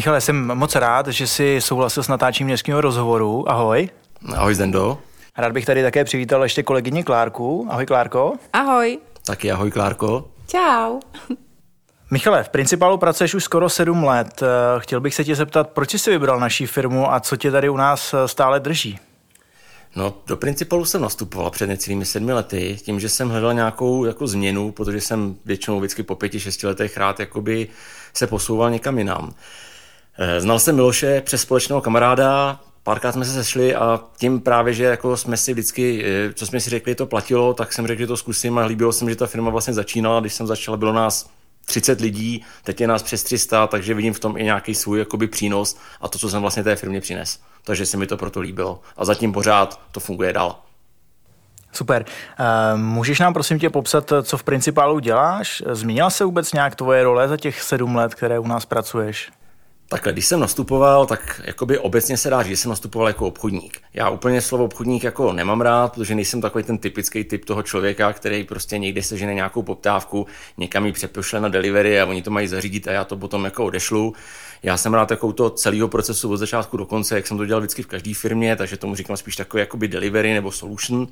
Michale, jsem moc rád, že jsi souhlasil s natáčením dnešního rozhovoru. Ahoj. Ahoj Zendo. Rád bych tady také přivítal ještě kolegyni Klárku. Ahoj Klárko. Ahoj. Taky ahoj Klárko. Čau. Michale, v Principálu pracuješ už skoro sedm let. Chtěl bych se tě zeptat, proč jsi vybral naší firmu a co tě tady u nás stále drží? No, do Principalu jsem nastupoval před necelými sedmi lety, tím, že jsem hledal nějakou jako změnu, protože jsem většinou vždycky po pěti, šesti letech rád jakoby se posouval někam jinam. Eh, znal jsem Miloše přes společného kamaráda, párkrát jsme se sešli a tím právě, že jako jsme si vždycky, eh, co jsme si řekli, to platilo, tak jsem řekl, že to zkusím a líbilo se mi, že ta firma vlastně začínala, když jsem začal, bylo nás 30 lidí, teď je nás přes 300, takže vidím v tom i nějaký svůj jakoby přínos a to, co jsem vlastně té firmě přines. Takže se mi to proto líbilo. A zatím pořád to funguje dál. Super. Eh, můžeš nám prosím tě popsat, co v principálu děláš? Změnila se vůbec nějak tvoje role za těch sedm let, které u nás pracuješ? Takhle, když jsem nastupoval, tak jakoby obecně se dá říct, že jsem nastupoval jako obchodník. Já úplně slovo obchodník jako nemám rád, protože nejsem takový ten typický typ toho člověka, který prostě někdy sežene nějakou poptávku, někam ji přepošle na delivery a oni to mají zařídit a já to potom jako odešlu. Já jsem rád jako to celého procesu od začátku do konce, jak jsem to dělal vždycky v každé firmě, takže tomu říkám spíš takový jakoby delivery nebo solution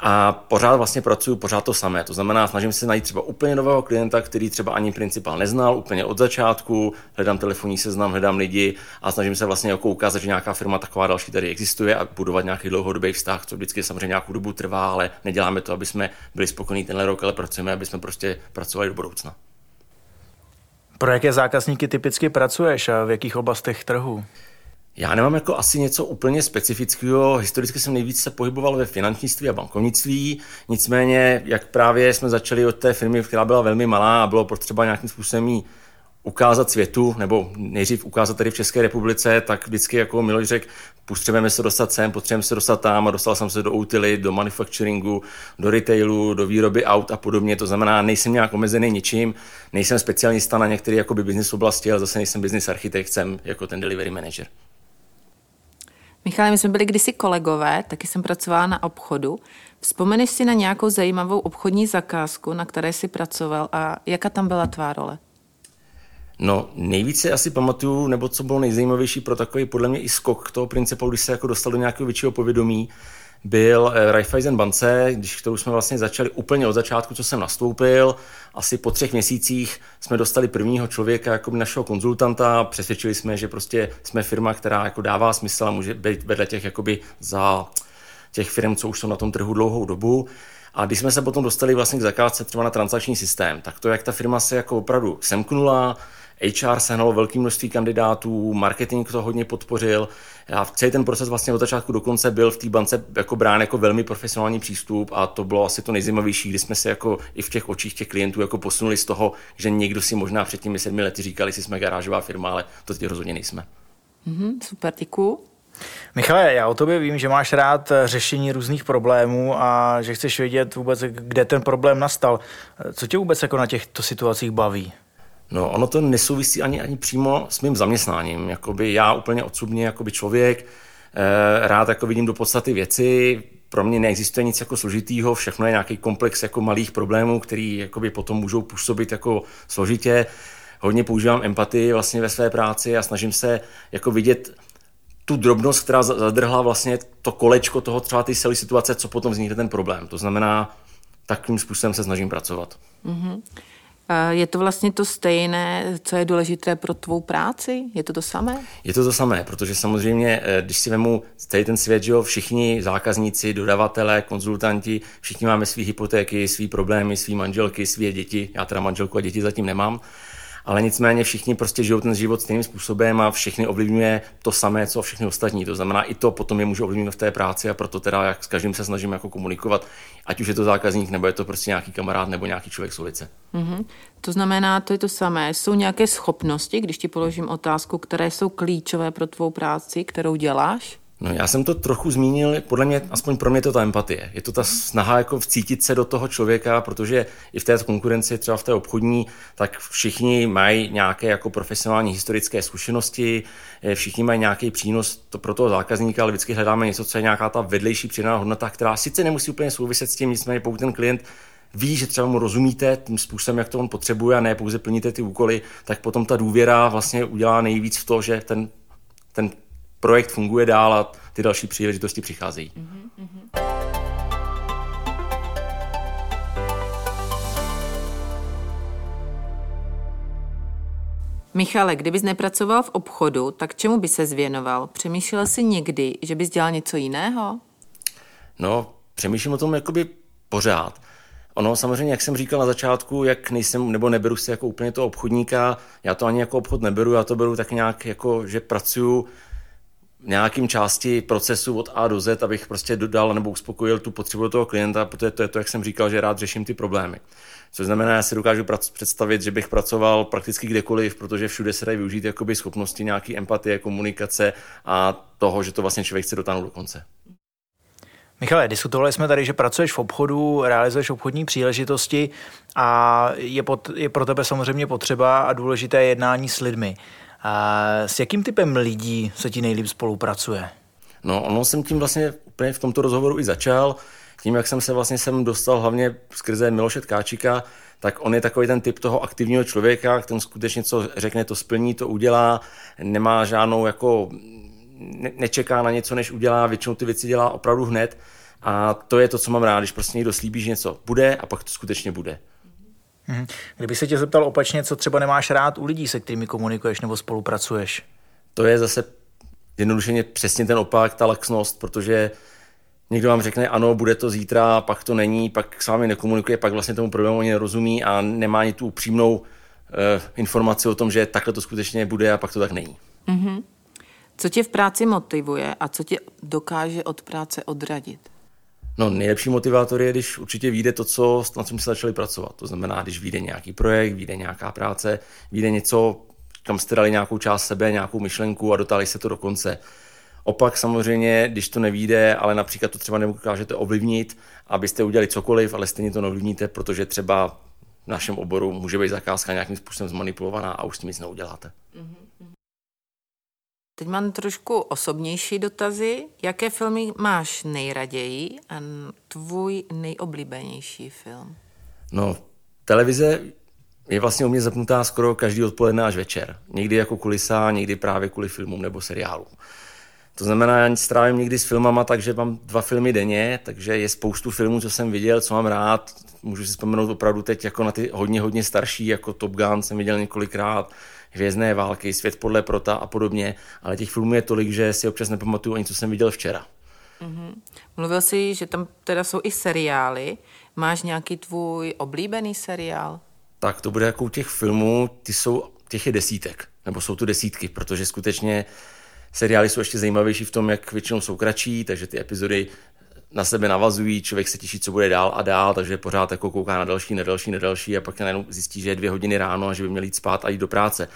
a pořád vlastně pracuju pořád to samé. To znamená, snažím se najít třeba úplně nového klienta, který třeba ani principál neznal úplně od začátku, hledám telefonní seznam, hledám lidi a snažím se vlastně jako ukázat, že nějaká firma taková další tady existuje a budovat nějaký dlouhodobý vztah, co vždycky samozřejmě nějakou dobu trvá, ale neděláme to, aby jsme byli spokojení tenhle rok, ale pracujeme, aby jsme prostě pracovali do budoucna. Pro jaké zákazníky typicky pracuješ a v jakých oblastech trhu? Já nemám jako asi něco úplně specifického. Historicky jsem nejvíc se pohyboval ve finančnictví a bankovnictví. Nicméně, jak právě jsme začali od té firmy, která byla velmi malá a bylo potřeba nějakým způsobem jí ukázat světu, nebo nejdřív ukázat tady v České republice, tak vždycky jako Miloš řekl, potřebujeme se dostat sem, potřebujeme se dostat tam a dostal jsem se do utily, do manufacturingu, do retailu, do výroby aut a podobně. To znamená, nejsem nějak omezený ničím, nejsem specialista na některé jakoby business oblasti, ale zase nejsem business architekt, jsem jako ten delivery manager. Michale, my jsme byli kdysi kolegové, taky jsem pracovala na obchodu. Vzpomeneš si na nějakou zajímavou obchodní zakázku, na které jsi pracoval a jaká tam byla tvá role? No, nejvíce asi pamatuju, nebo co bylo nejzajímavější pro takový podle mě i skok toho principu, když se jako dostal do nějakého většího povědomí, byl eh, Raiffeisen bance, když kterou jsme vlastně začali úplně od začátku, co jsem nastoupil. Asi po třech měsících jsme dostali prvního člověka jako našeho konzultanta, přesvědčili jsme, že prostě jsme firma, která jako dává smysl a může být vedle těch jakoby za těch firm, co už jsou na tom trhu dlouhou dobu. A když jsme se potom dostali vlastně k zakázce třeba na transakční systém, tak to, jak ta firma se jako opravdu semknula, HR sehnalo velké množství kandidátů, marketing to hodně podpořil. A celý ten proces vlastně od začátku do konce byl v té bance jako brán jako velmi profesionální přístup a to bylo asi to nejzajímavější, kdy jsme se jako i v těch očích těch klientů jako posunuli z toho, že někdo si možná před těmi sedmi lety říkali, že jsme garážová firma, ale to teď rozhodně nejsme. Mm-hmm, super, děkuju. Michale, já o tobě vím, že máš rád řešení různých problémů a že chceš vědět vůbec, kde ten problém nastal. Co tě vůbec jako na těchto situacích baví? No, ono to nesouvisí ani, ani přímo s mým zaměstnáním. Jakoby já úplně odsubně, jakoby člověk, eh, rád jako vidím do podstaty věci, pro mě neexistuje nic jako složitýho, všechno je nějaký komplex jako malých problémů, který jakoby potom můžou působit jako složitě. Hodně používám empatii vlastně ve své práci a snažím se jako vidět tu drobnost, která zadrhla vlastně to kolečko toho třeba té celé situace, co potom vznikne ten problém. To znamená, takým způsobem se snažím pracovat. Mm-hmm. Je to vlastně to stejné, co je důležité pro tvou práci? Je to to samé? Je to to samé, protože samozřejmě, eh, když si vemu celý ten svět, že jo, všichni zákazníci, dodavatelé, konzultanti, všichni máme své hypotéky, své problémy, své manželky, své děti. Já teda manželku a děti zatím nemám ale nicméně všichni prostě žijou ten život stejným způsobem a všechny ovlivňuje to samé, co všechny ostatní. To znamená, i to potom je může ovlivnit v té práci a proto teda jak s každým se snažím jako komunikovat, ať už je to zákazník, nebo je to prostě nějaký kamarád, nebo nějaký člověk z ulice. Mm-hmm. To znamená, to je to samé. Jsou nějaké schopnosti, když ti položím otázku, které jsou klíčové pro tvou práci, kterou děláš? No já jsem to trochu zmínil, podle mě, aspoň pro mě to ta empatie. Je to ta snaha jako vcítit se do toho člověka, protože i v té konkurenci, třeba v té obchodní, tak všichni mají nějaké jako profesionální historické zkušenosti, eh, všichni mají nějaký přínos to pro toho zákazníka, ale vždycky hledáme něco, co je nějaká ta vedlejší přidaná hodnota, která sice nemusí úplně souviset s tím, nicméně pokud ten klient ví, že třeba mu rozumíte tím způsobem, jak to on potřebuje a ne pouze plníte ty úkoly, tak potom ta důvěra vlastně udělá nejvíc v to, že ten, ten projekt funguje dál a ty další příležitosti přicházejí. Mm-hmm. Michale, kdybys nepracoval v obchodu, tak čemu by se zvěnoval? Přemýšlel jsi někdy, že bys dělal něco jiného? No, přemýšlím o tom jakoby pořád. Ono samozřejmě, jak jsem říkal na začátku, jak nejsem, nebo neberu se jako úplně toho obchodníka, já to ani jako obchod neberu, já to beru tak nějak jako, že pracuju nějakým části procesu od A do Z, abych prostě dodal nebo uspokojil tu potřebu toho klienta, protože to je to, jak jsem říkal, že rád řeším ty problémy. Což znamená, já si dokážu představit, že bych pracoval prakticky kdekoliv, protože všude se dají využít jakoby schopnosti nějaký empatie, komunikace a toho, že to vlastně člověk chce dotáhnout do konce. Michale, diskutovali jsme tady, že pracuješ v obchodu, realizuješ obchodní příležitosti a je, pot, je pro tebe samozřejmě potřeba a důležité jednání s lidmi. A s jakým typem lidí se ti nejlíp spolupracuje? No, ono jsem tím vlastně úplně v tomto rozhovoru i začal. Tím, jak jsem se vlastně sem dostal hlavně skrze Miloše Tkáčika, tak on je takový ten typ toho aktivního člověka, ten skutečně co řekne, to splní, to udělá, nemá žádnou jako ne, nečeká na něco, než udělá, většinou ty věci dělá opravdu hned. A to je to, co mám rád, když prostě někdo slíbí, že něco bude a pak to skutečně bude. Mhm. Kdyby se tě zeptal opačně, co třeba nemáš rád u lidí, se kterými komunikuješ nebo spolupracuješ? To je zase jednodušeně přesně ten opak, ta laxnost, protože někdo vám řekne, ano, bude to zítra, pak to není, pak s vámi nekomunikuje, pak vlastně tomu problému ani nerozumí a nemá ani tu upřímnou uh, informaci o tom, že takhle to skutečně bude a pak to tak není. Mm-hmm. Co tě v práci motivuje a co tě dokáže od práce odradit? No, nejlepší motivátor je, když určitě vyjde to, co, na čem se začali pracovat. To znamená, když vyjde nějaký projekt, vyjde nějaká práce, vyjde něco, kam jste dali nějakou část sebe, nějakou myšlenku a dotáhli se to do konce. Opak samozřejmě, když to nevíde, ale například to třeba nedokážete ovlivnit, abyste udělali cokoliv, ale stejně to neovlivníte, protože třeba v našem oboru může být zakázka nějakým způsobem zmanipulovaná a už s tím nic neuděláte. Mm-hmm. Teď mám trošku osobnější dotazy. Jaké filmy máš nejraději a tvůj nejoblíbenější film? No, televize je vlastně u mě zapnutá skoro každý odpoledne až večer. Někdy jako kulisa, někdy právě kvůli filmům nebo seriálům. To znamená, já strávím někdy s filmama, takže mám dva filmy denně, takže je spoustu filmů, co jsem viděl, co mám rád. Můžu si vzpomenout opravdu teď jako na ty hodně, hodně starší, jako Top Gun jsem viděl několikrát, Hvězdné války, Svět podle Prota a podobně, ale těch filmů je tolik, že si občas nepamatuju ani, co jsem viděl včera. Mm-hmm. Mluvil jsi, že tam teda jsou i seriály. Máš nějaký tvůj oblíbený seriál? Tak to bude jako u těch filmů, ty jsou, těch je desítek, nebo jsou to desítky, protože skutečně seriály jsou ještě zajímavější v tom, jak většinou jsou kratší, takže ty epizody na sebe navazují, člověk se těší, co bude dál a dál, takže pořád jako kouká na další, na další, na další a pak najednou zjistí, že je dvě hodiny ráno a že by měl jít spát a jít do práce.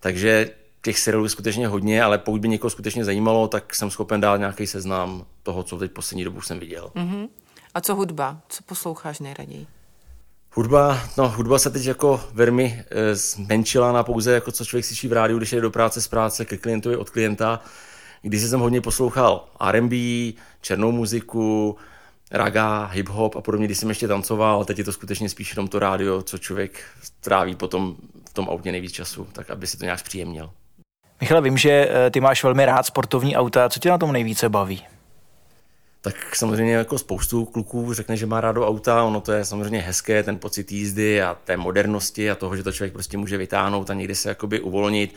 Takže těch seriálů je skutečně hodně, ale pokud by někoho skutečně zajímalo, tak jsem schopen dát nějaký seznam toho, co teď poslední dobu jsem viděl. Mm-hmm. A co hudba? Co posloucháš nejraději? Hudba, no hudba se teď jako velmi e, zmenšila na pouze jako co člověk slyší v rádiu, když jde do práce z práce ke klientovi od klienta. Když jsem hodně poslouchal R&B, černou muziku, raga, hip-hop a podobně, když jsem ještě tancoval, teď je to skutečně spíš jenom to rádio, co člověk tráví potom v tom autě nejvíc času, tak aby si to nějak zpříjemnil. Michal, vím, že eh, ty máš velmi rád sportovní auta. Co tě na tom nejvíce baví? tak samozřejmě jako spoustu kluků řekne, že má rádo auta, ono to je samozřejmě hezké, ten pocit jízdy a té modernosti a toho, že to člověk prostě může vytáhnout a někdy se jakoby uvolnit,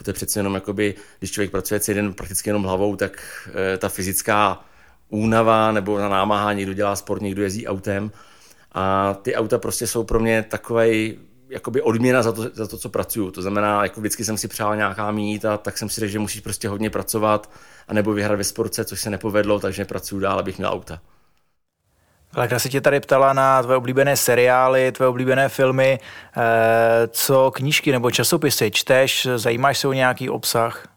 protože přece jenom jakoby, když člověk pracuje celý den prakticky jenom hlavou, tak e, ta fyzická únava nebo na námaha, někdo dělá sport, někdo jezdí autem a ty auta prostě jsou pro mě takovej jakoby odměna za to, za to, co pracuju. To znamená, jako vždycky jsem si přál nějaká mít a tak jsem si řekl, že musíš prostě hodně pracovat a nebo vyhrát ve sportce, což se nepovedlo, takže pracuju dál, abych měl auta. Lekra se tě tady ptala na tvoje oblíbené seriály, tvoje oblíbené filmy. Eh, co knížky nebo časopisy čteš? Zajímáš se o nějaký obsah?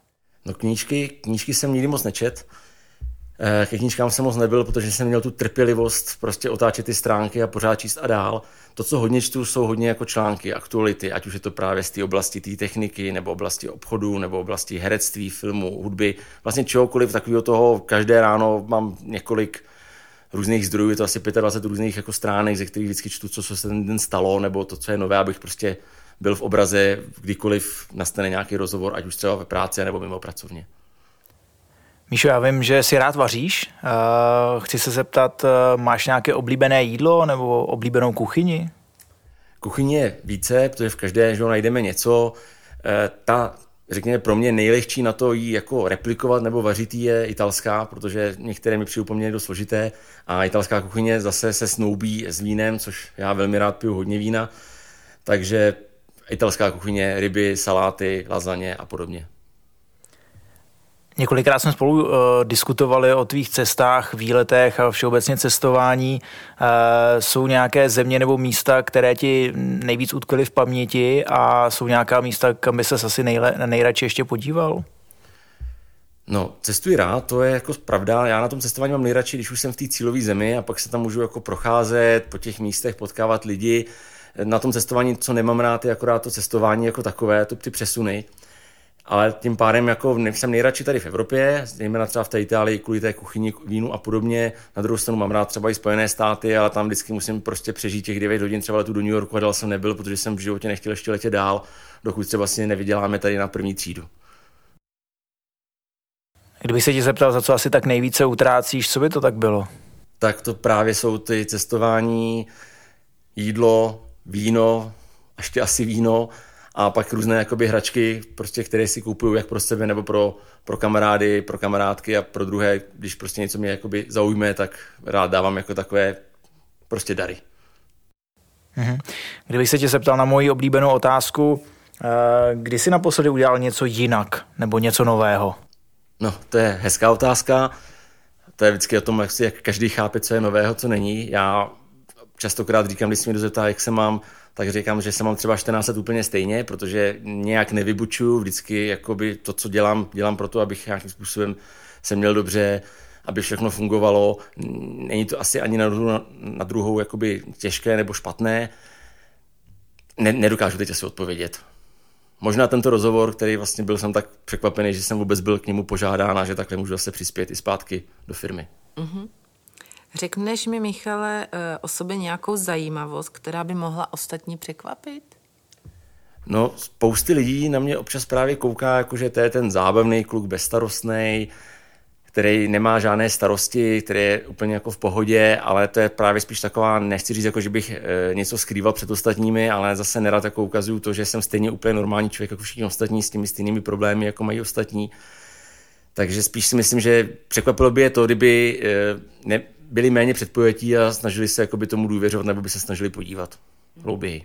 No knížky, knížky jsem nikdy moc nečet. Eh, ke knížkám jsem moc nebyl, protože jsem měl tu trpělivost prostě otáčet ty stránky a pořád číst a dál. To, co hodně čtu, jsou hodně jako články, aktuality, ať už je to právě z té oblasti té techniky, nebo oblasti obchodu, nebo oblasti herectví, filmu, hudby, vlastně čehokoliv takového toho. Každé ráno mám několik různých zdrojů, je to asi 25 různých jako stránek, ze kterých vždycky čtu, co se ten den stalo, nebo to, co je nové, abych prostě byl v obraze, kdykoliv nastane nějaký rozhovor, ať už třeba ve práci nebo mimo pracovně. Míšo, já vím, že si rád vaříš. Uh, chci se zeptat, uh, máš nějaké oblíbené jídlo nebo oblíbenou kuchyni? Kuchyně je více, protože v každé že najdeme něco. Uh, ta, řekněme, pro mě nejlehčí na to jí jako replikovat nebo vařit je italská, protože některé mi přijdou poměrně dost složité a italská kuchyně zase se snoubí s vínem, což já velmi rád piju hodně vína, takže italská kuchyně, ryby, saláty, lazaně a podobně. Několikrát jsme spolu uh, diskutovali o tvých cestách, výletech a všeobecně cestování. Uh, jsou nějaké země nebo místa, které ti nejvíc utkvěly v paměti a jsou nějaká místa, kam by se asi nejle, nejradši ještě podíval? No, cestuji rád, to je jako pravda. Já na tom cestování mám nejradši, když už jsem v té cílové zemi a pak se tam můžu jako procházet po těch místech, potkávat lidi. Na tom cestování, co nemám rád, je akorát to cestování jako takové, to ty přesuny ale tím pádem jako jsem nejradši tady v Evropě, zejména třeba v té Itálii kvůli té kuchyni, vínu a podobně. Na druhou stranu mám rád třeba i Spojené státy, ale tam vždycky musím prostě přežít těch 9 hodin třeba letu do New Yorku a dál jsem nebyl, protože jsem v životě nechtěl ještě letět dál, dokud třeba vlastně nevyděláme tady na první třídu. Kdybych se ti zeptal, za co asi tak nejvíce utrácíš, co by to tak bylo? Tak to právě jsou ty cestování, jídlo, víno, ještě asi víno, a pak různé jakoby hračky, prostě, které si kupuju jak pro sebe nebo pro, pro kamarády, pro kamarádky a pro druhé, když prostě něco mě jakoby zaujme, tak rád dávám jako takové prostě dary. Mhm. Kdybych se tě zeptal na moji oblíbenou otázku, eh, kdy jsi naposledy udělal něco jinak nebo něco nového? No, to je hezká otázka. To je vždycky o tom, jak, si, jak každý chápe, co je nového, co není. Já častokrát říkám, když se mě dozeptá, jak se mám, tak říkám, že se mám třeba 14 let úplně stejně, protože nějak nevybučuju, vždycky jakoby to, co dělám, dělám proto, abych nějakým způsobem se měl dobře, aby všechno fungovalo. Není to asi ani na, druhou, na druhou jakoby těžké nebo špatné. Ne, nedokážu teď asi odpovědět. Možná tento rozhovor, který vlastně byl jsem tak překvapený, že jsem vůbec byl k němu požádán a že takhle můžu zase přispět i zpátky do firmy. Mm-hmm. Řekneš mi, Michale, eh, o sobě nějakou zajímavost, která by mohla ostatní překvapit? No, spousty lidí na mě občas právě kouká, jako že to je ten zábavný kluk, bezstarostný, který nemá žádné starosti, který je úplně jako v pohodě, ale to je právě spíš taková, nechci říct, jako že bych e, něco skrýval před ostatními, ale zase nerad jako ukazuju to, že jsem stejně úplně normální člověk jako všichni ostatní s těmi stejnými problémy, jako mají ostatní. Takže spíš si myslím, že překvapilo by je to, kdyby e, ne, byli méně předpojetí a snažili se jakoby tomu důvěřovat nebo by se snažili podívat hlouběji.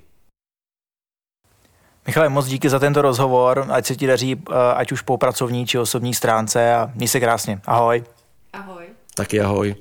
Michale, moc díky za tento rozhovor, ať se ti daří, eh, ať už po pracovní či osobní stránce a měj se krásně. Ahoj. Ahoj. Taky ahoj.